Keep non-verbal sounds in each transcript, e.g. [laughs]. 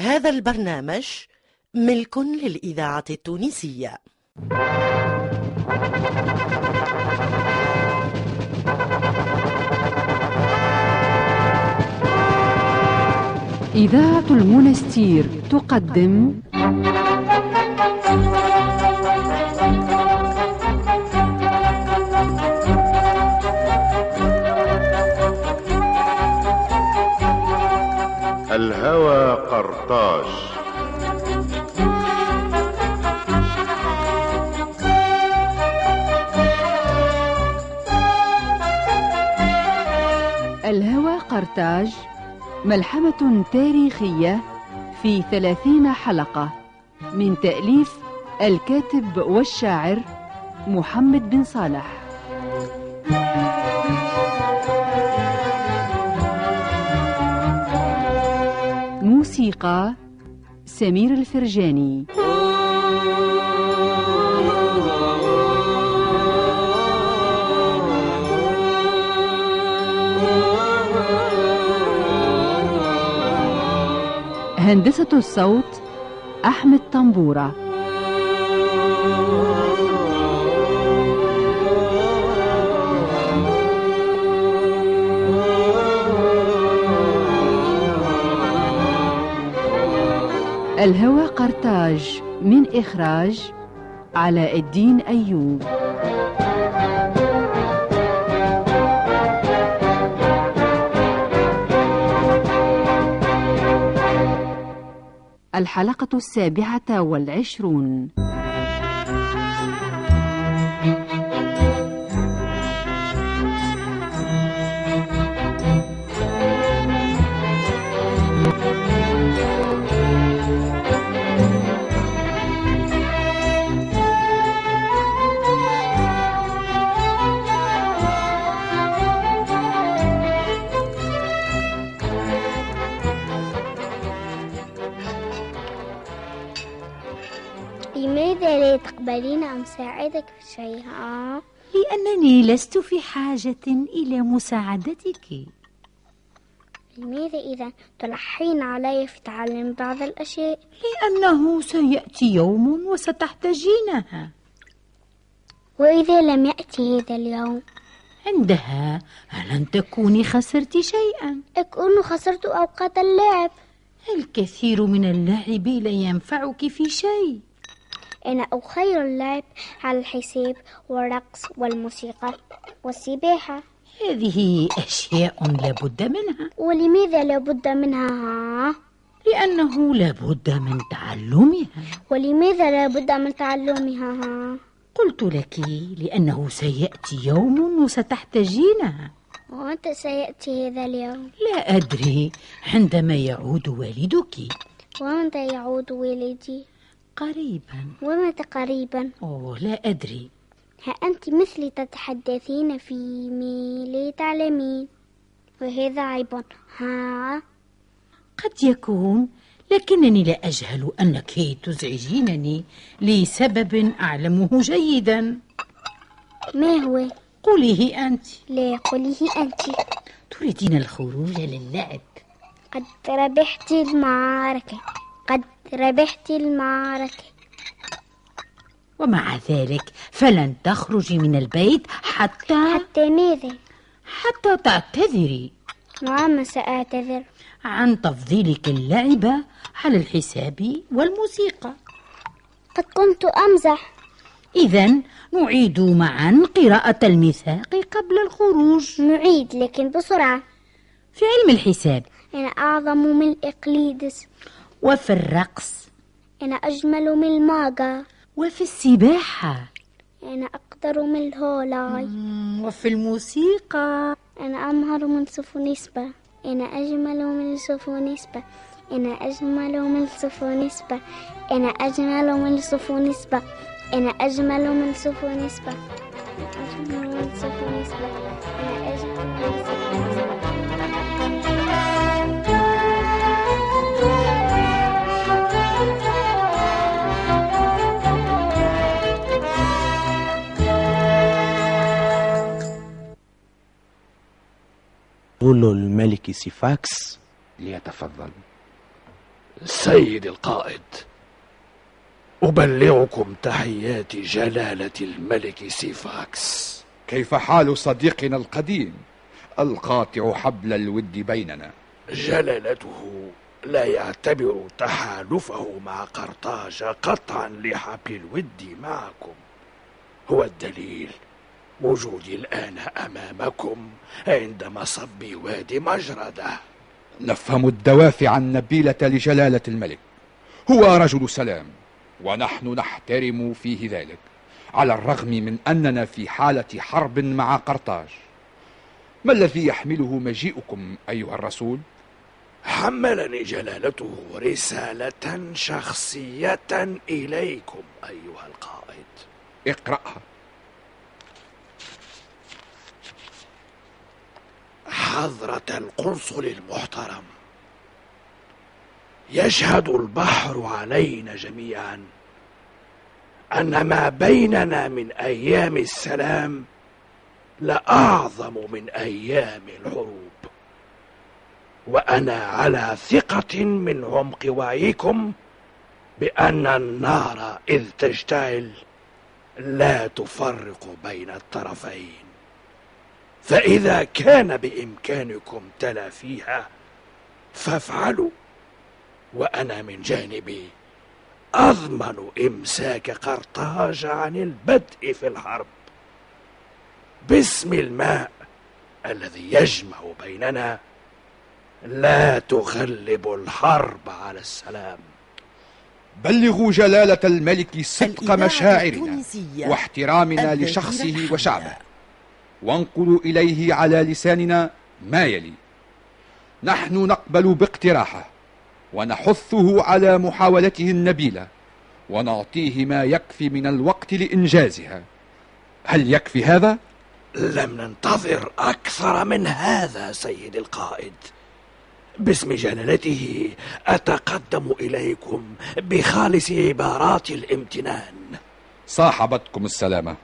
هذا البرنامج ملك للإذاعة التونسية. إذاعة المنستير تقدم الهوى قرطاج الهوى قرطاج ملحمة تاريخية في ثلاثين حلقة من تأليف الكاتب والشاعر محمد بن صالح. موسيقى سمير الفرجاني. هندسة الصوت أحمد طنبورة. الهوى قرطاج من إخراج علاء الدين أيوب. الحلقة السابعة والعشرون. تقبلين أن أساعدك في شيء؟ ها؟ لأنني لست في حاجة إلى مساعدتك. لماذا إذا تلحين علي في تعلم بعض الأشياء؟ لأنه سيأتي يوم وستحتاجينها. وإذا لم يأتي هذا اليوم؟ عندها لن تكوني خسرت شيئا؟ أكون خسرت أوقات اللعب. الكثير من اللعب لا ينفعك في شيء. أنا أخير اللعب على الحساب والرقص والموسيقى والسباحة هذه أشياء لا بد منها ولماذا لا بد منها ها؟ لأنه لا بد من تعلمها ولماذا لا بد من تعلمها ها؟ قلت لك لأنه سيأتي يوم وستحتاجينها ومتى سيأتي هذا اليوم؟ لا أدري عندما يعود والدك ومتى يعود والدي؟ قريبا. ومتى قريبا؟ أوه لا أدري. ها أنت مثلي تتحدثين فيما لا تعلمين وهذا عيب ها؟ قد يكون لكنني لا أجهل أنك تزعجينني لسبب أعلمه جيدا. ما هو؟ قوليه أنت. لا قوليه أنت. تريدين الخروج للعب. قد ربحت المعركة. ربحت المعركة. ومع ذلك فلن تخرجي من البيت حتى حتى ماذا؟ حتى تعتذري. وعما سأعتذر. عن تفضيلك اللعب على الحساب والموسيقى. قد كنت أمزح. إذا نعيد معا قراءة الميثاق قبل الخروج. نعيد لكن بسرعة. في علم الحساب. أنا أعظم من إقليدس وفي الرقص. أنا أجمل من الماجا. وفي السباحة. أنا أقدر من الهولاي. وفي الموسيقى. أنا أمهر من سفونيسبا أنا أجمل من سفونيسبا أنا أجمل من سفونيسبا أنا أجمل من سفونيسبا أنا أجمل من سفونيسبا أنا أجمل من سفونيسبا أنا أجمل من سفونيسبا قول الملك سيفاكس ليتفضل. سيد القائد أبلغكم تحيات جلالة الملك سيفاكس. كيف حال صديقنا القديم؟ القاطع حبل الود بيننا. جلالته لا يعتبر تحالفه مع قرطاج قطعا لحبل الود معكم. هو الدليل. وجودي الآن أمامكم عند مصب وادي مجردة نفهم الدوافع النبيلة لجلالة الملك. هو رجل سلام ونحن نحترم فيه ذلك على الرغم من أننا في حالة حرب مع قرطاج. ما الذي يحمله مجيئكم أيها الرسول؟ حملني جلالته رسالة شخصية إليكم أيها القائد. اقرأها. حضرة القنصل المحترم يشهد البحر علينا جميعا أن ما بيننا من أيام السلام لأعظم من أيام الحروب. وأنا على ثقة من عمق وعيكم بأن النار إذ تشتعل لا تفرق بين الطرفين. فإذا كان بإمكانكم تلافيها فافعلوا. وأنا من جانبي أضمن إمساك قرطاج عن البدء في الحرب. باسم الماء الذي يجمع بيننا لا تغلب الحرب على السلام. بلغوا جلالة الملك صدق مشاعرنا واحترامنا لشخصه. وشعبه. وانقلوا إليه على لساننا ما يلي. نحن نقبل باقتراحه ونحثه على محاولته النبيلة ونعطيه ما يكفي من الوقت لإنجازها. هل يكفي هذا؟ لم ننتظر أكثر من هذا سيد القائد. باسم جلالته أتقدم إليكم بخالص عبارات الامتنان. صاحبتكم السلامة.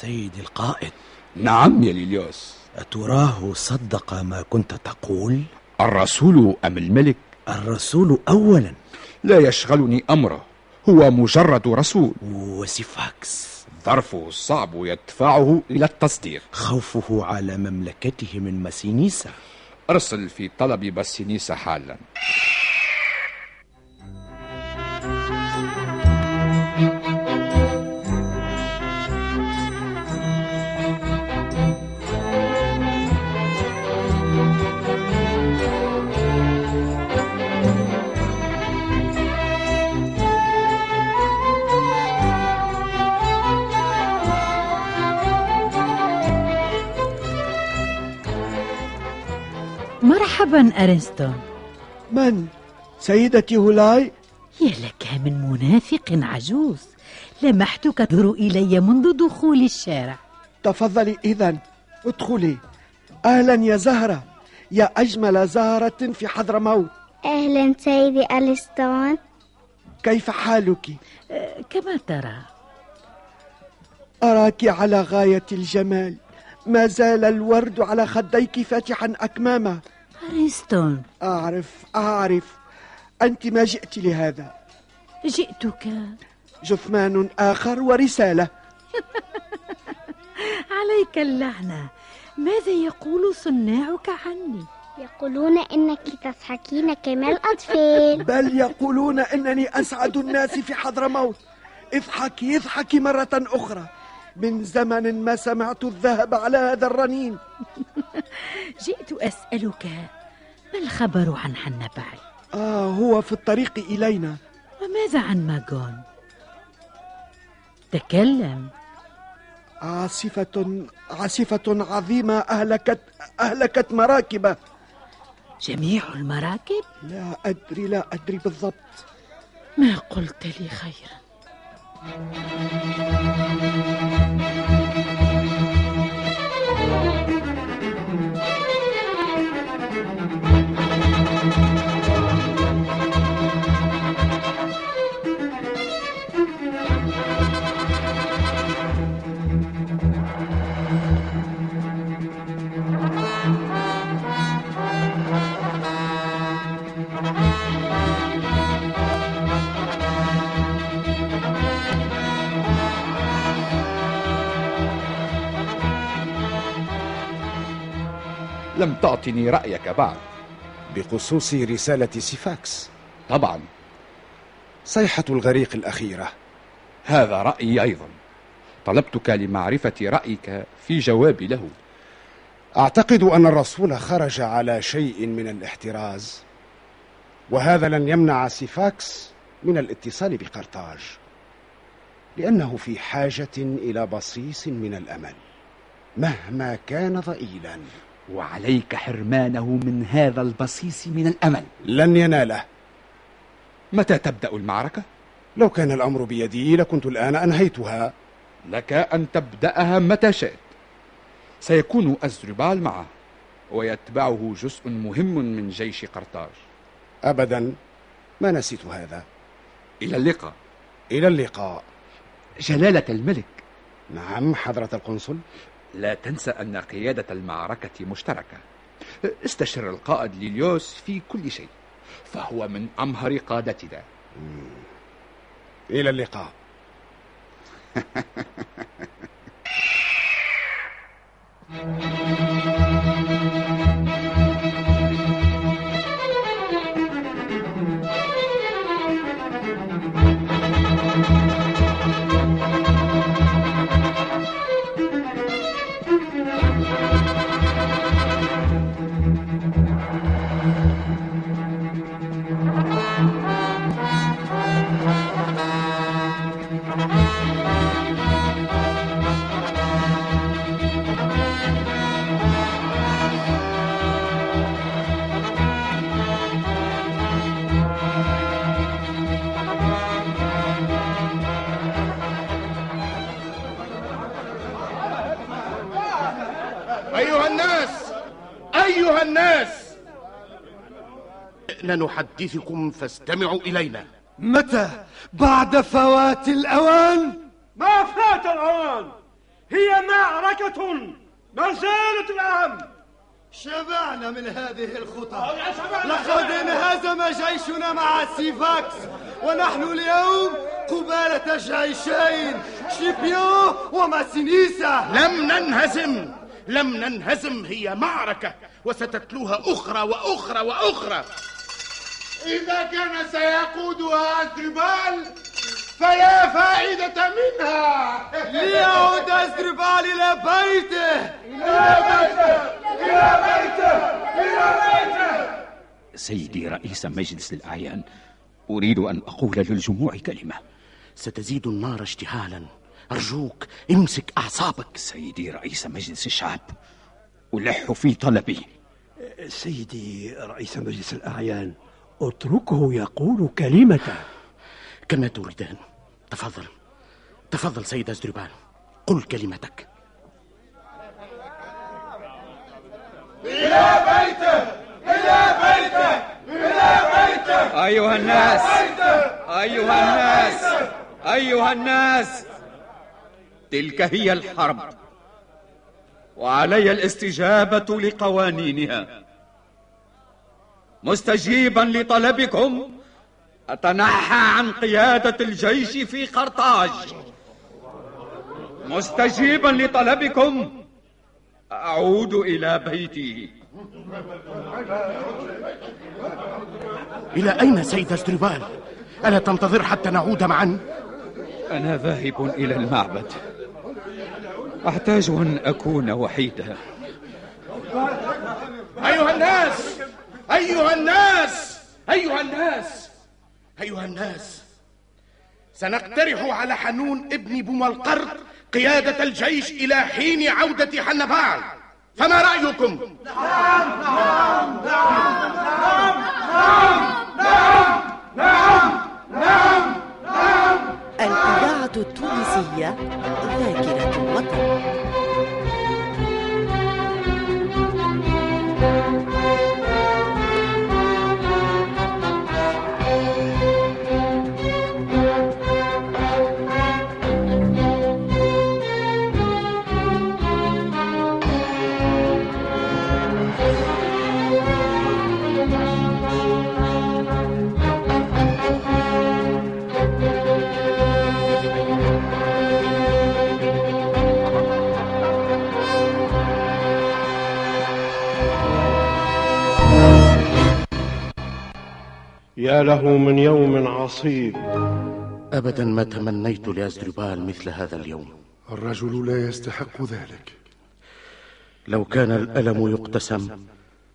سيدي القائد. نعم يا ليليوس. أتراه صدق ما كنت تقول؟ الرسول أم الملك؟ الرسول أولا. لا يشغلني أمره. هو مجرد رسول. وسفاكس ظرفه الصعب يدفعه إلى التصديق. خوفه على مملكته من مسينيسا أرسل في طلب بسينيسا حالا. مرحبا أرنستون. من؟ سيدتي هولاي؟ يا لك من منافق عجوز. لمحتك تنظر إلي منذ دخول الشارع. تفضلي إذا. ادخلي. أهلا يا زهرة. يا أجمل زهرة في حضرموت أهلا سيدي أليستون كيف حالك؟ أه، كما ترى. أراك على غاية الجمال. ما زال الورد على خديك فاتحا أكمامه أرنستون أعرف أعرف. أنت ما جئت لهذا. جئتك. جثمان آخر ورسالة. [laughs] عليك اللعنة. ماذا يقول صناعك عني؟ يقولون إنك تضحكين كما الأطفال. [laughs] بل يقولون أنني أسعد الناس في حضرموت اضحكي اضحكي مرة أخرى. من زمن ما سمعت الذهب على هذا الرنين. [laughs] [laughs] جئت أسألك ما الخبر عن حنبعي آه هو في الطريق إلينا. وماذا عن ماغون؟ تكلم. عاصفة عاصفة عظيمة أهلكت أهلكت مراكبه جميع المراكب؟ لا أدري لا أدري بالضبط. ما قلت لي خيرا. لم تعطني رأيك بعد. بخصوص رسالة سيفاكس. طبعا. صيحة الغريق الأخيرة. هذا رأيي أيضا. طلبتك لمعرفة رأيك في جوابي له. أعتقد أن الرسول خرج على شيء من الاحتراز وهذا لن يمنع سيفاكس من الاتصال بقرطاج لأنه في حاجة إلى بصيص من الأمل مهما كان ضئيلا. وعليك حرمانه من هذا البصيص من الأمل. لن يناله. متى تبدأ المعركة؟ لو كان الأمر بيدي لكنت الآن أنهيتها. لك أن تبدأها متى شئت. سيكون أزربال معه ويتبعه جزء مهم من جيش قرطاج. أبدا. ما نسيت هذا. إلى اللقاء. إلى اللقاء. جلالة الملك. نعم حضرة القنصل. لا تنسى أن قيادة المعركة مشتركة. استشر القائد ليليوس في كل شيء فهو من أمهر قادتنا. إلى اللقاء. [laughs] نحدثكم فاستمعوا إلينا. متى؟ بعد فوات الأوان؟ ما فات الأوان هي معركة ما زالت الأهم شبعنا من هذه الخطى. لقد انهزم جيشنا مع سيفاكس. ونحن اليوم قبالة جيشين شيبيون وماسينيسا. لم ننهزم. لم ننهزم. هي معركة. وستتلوها أخرى وأخرى وأخرى. إذا كان سيقودها أزربال فلا فائدة منها. ليعود أزربال إلى بيته. إلى بيته إلى بيته إلى بيته. سيدي رئيس مجلس الأعيان أريد أن أقول للجموع كلمة. ستزيد النار اشتعالا أرجوك امسك أعصابك. سيدي رئيس مجلس الشعب ألح في طلبي. سيدي رئيس مجلس الأعيان أتركه يقول كلمته كما تريدان. تفضل. تفضل سيد أزدربان قل كلمتك. إلى بيته إلى بيته إلى بيته أيها الناس. أيها الناس. أيها الناس. تلك هي الحرب. وعلي الاستجابة لقوانينها. مستجيبا لطلبكم. أتنحى عن قيادة الجيش في قرطاج. مستجيبا لطلبكم. أعود إلى بيتي. إلى أين سيد أزدربال؟ ألا تنتظر حتى نعود معا؟ أنا ذاهب إلى المعبد. أحتاج أن أكون وحيدا أيها الناس أيها الناس أيها الناس أيها الناس سنقترح على حنون ابن بومالقرط قيادة الجيش إلى حين عودة حنبال فما رأيكم؟ نعم نعم نعم نعم نعم نعم نعم نعم. الإذاعة التونسية ذاكرة الوطن يا له من يوم عصيب. أبدا ما تمنيت لأزدربال مثل هذا اليوم. الرجل لا يستحق ذلك. لو كان الألم يقتسم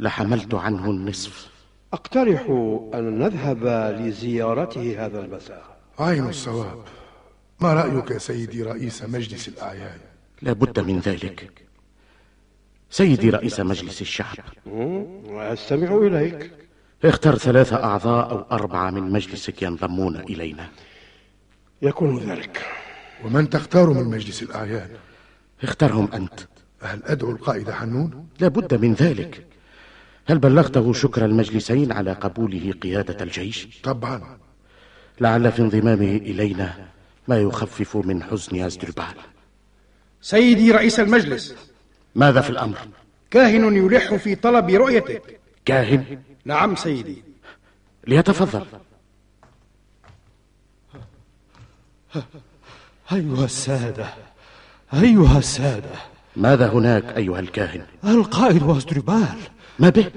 لحملت عنه النصف. أقترح أن نذهب لزيارته هذا المساء. عين الصواب. ما رأيك سيدي رئيس مجلس الأعيان؟ لا بد من ذلك. سيدي رئيس مجلس الشعب. أستمع إليك. اختر ثلاثة أعضاء أو أربعة من مجلسك ينضمون إلينا. يكون ذلك. ومن تختار من مجلس الأعيان؟ اخترهم أنت. هل أدعو القائد حنون؟ لا بد من ذلك. هل بلغته شكر المجلسين على قبوله قيادة الجيش؟ طبعا. لعل في انضمامه إلينا ما يخفف من حزن أزدربال. سيدي رئيس المجلس ماذا في الأمر؟ كاهن يلح في طلب رؤيتك كاهن؟ نعم سيدي ليتفضل أيها السادة أيها السادة ماذا هناك أيها الكاهن؟ القائد واسدربال ما به؟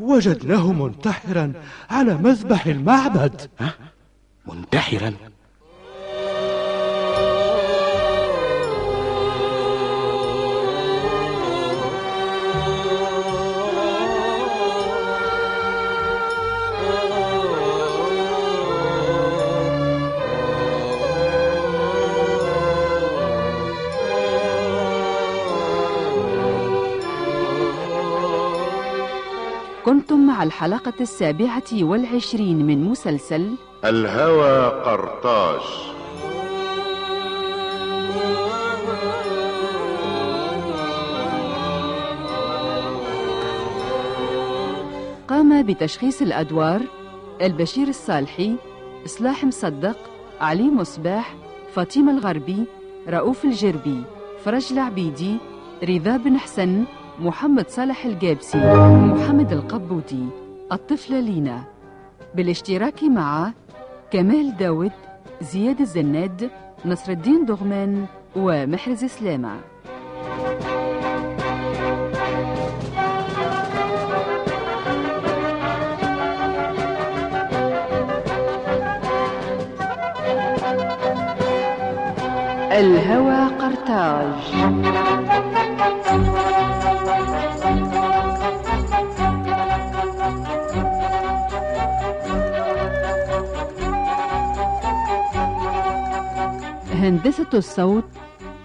وجدناه منتحرا على مذبح المعبد ها؟ منتحرا؟ كنتم مع الحلقة السابعة والعشرين من مسلسل الهوى قرطاج قام بتشخيص الأدوار البشير الصالحي إصلاح مصدق علي مصباح فاطمة الغربي رؤوف الجربي فرج العبيدي رضا بن حسن محمد صالح الجابسي محمد القبودي الطفلة لينا. بالاشتراك مع كمال داود زياد الزناد نصر الدين دغمان ومحرز سلامة. الهوى قرطاج. هندسة الصوت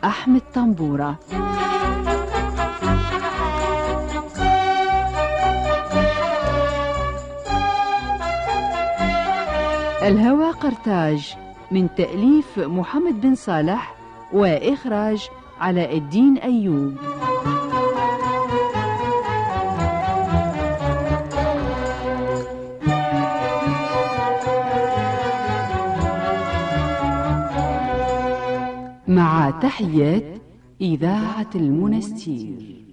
أحمد طنبورة. الهوى قرطاج من تأليف محمد بن صالح وإخراج علاء الدين أيوب. مع تحيات إذاعة المنستير.